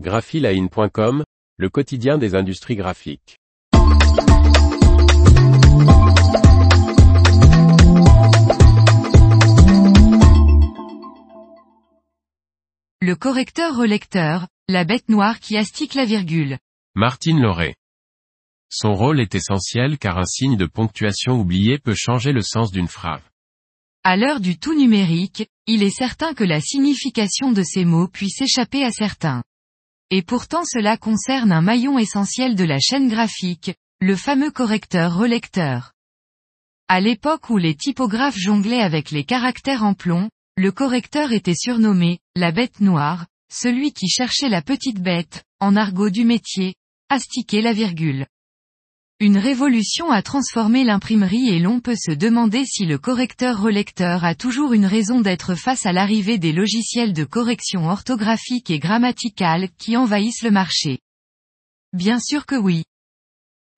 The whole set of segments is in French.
graphiline.com, le quotidien des industries graphiques. Le correcteur-relecteur, la bête noire qui astique la virgule. Martine Lauré. Son rôle est essentiel car un signe de ponctuation oublié peut changer le sens d'une phrase. À l'heure du tout numérique, il est certain que la signification de ces mots puisse échapper à certains. Et pourtant cela concerne un maillon essentiel de la chaîne graphique, le fameux correcteur-relecteur. À l'époque où les typographes jonglaient avec les caractères en plomb, le correcteur était surnommé, la bête noire, celui qui cherchait la petite bête, en argot du métier, astiquer la virgule. Une révolution a transformé l'imprimerie et l'on peut se demander si le correcteur-relecteur a toujours une raison d'être face à l'arrivée des logiciels de correction orthographique et grammaticale qui envahissent le marché. Bien sûr que oui.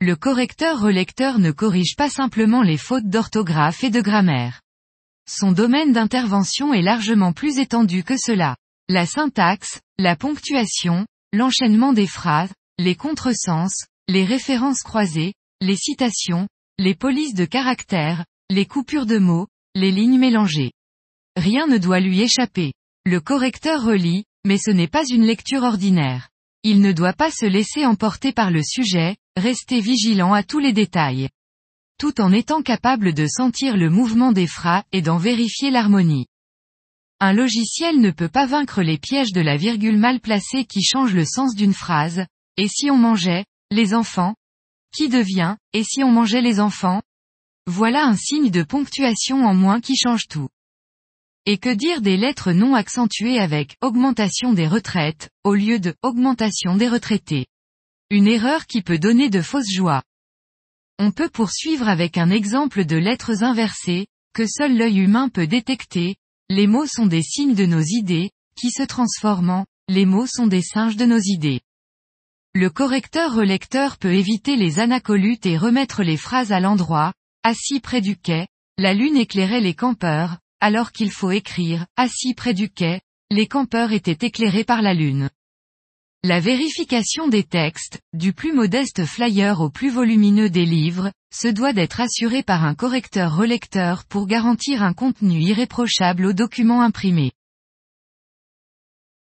Le correcteur-relecteur ne corrige pas simplement les fautes d'orthographe et de grammaire. Son domaine d'intervention est largement plus étendu que cela. La syntaxe, la ponctuation, l'enchaînement des phrases, les contresens, les références croisées, les citations, les polices de caractères, les coupures de mots, les lignes mélangées. Rien ne doit lui échapper. Le correcteur relit, mais ce n'est pas une lecture ordinaire. Il ne doit pas se laisser emporter par le sujet, rester vigilant à tous les détails. Tout en étant capable de sentir le mouvement des phrases et d'en vérifier l'harmonie. Un logiciel ne peut pas vaincre les pièges de la virgule mal placée qui change le sens d'une phrase, et si on mangeait, les enfants Qui devient, et si on mangeait les enfants? Voilà un signe de ponctuation en moins qui change tout. Et que dire des lettres non accentuées avec augmentation des retraites, au lieu de augmentation des retraités? Une erreur qui peut donner de fausses joies. On peut poursuivre avec un exemple de lettres inversées, que seul l'œil humain peut détecter, les mots sont des signes de nos idées, qui se transforment en, les mots sont des singes de nos idées. Le correcteur-relecteur peut éviter les anacolutes et remettre les phrases à l'endroit, assis près du quai, la lune éclairait les campeurs, alors qu'il faut écrire, assis près du quai, les campeurs étaient éclairés par la lune. La vérification des textes, du plus modeste flyer au plus volumineux des livres, se doit d'être assurée par un correcteur-relecteur pour garantir un contenu irréprochable aux documents imprimés.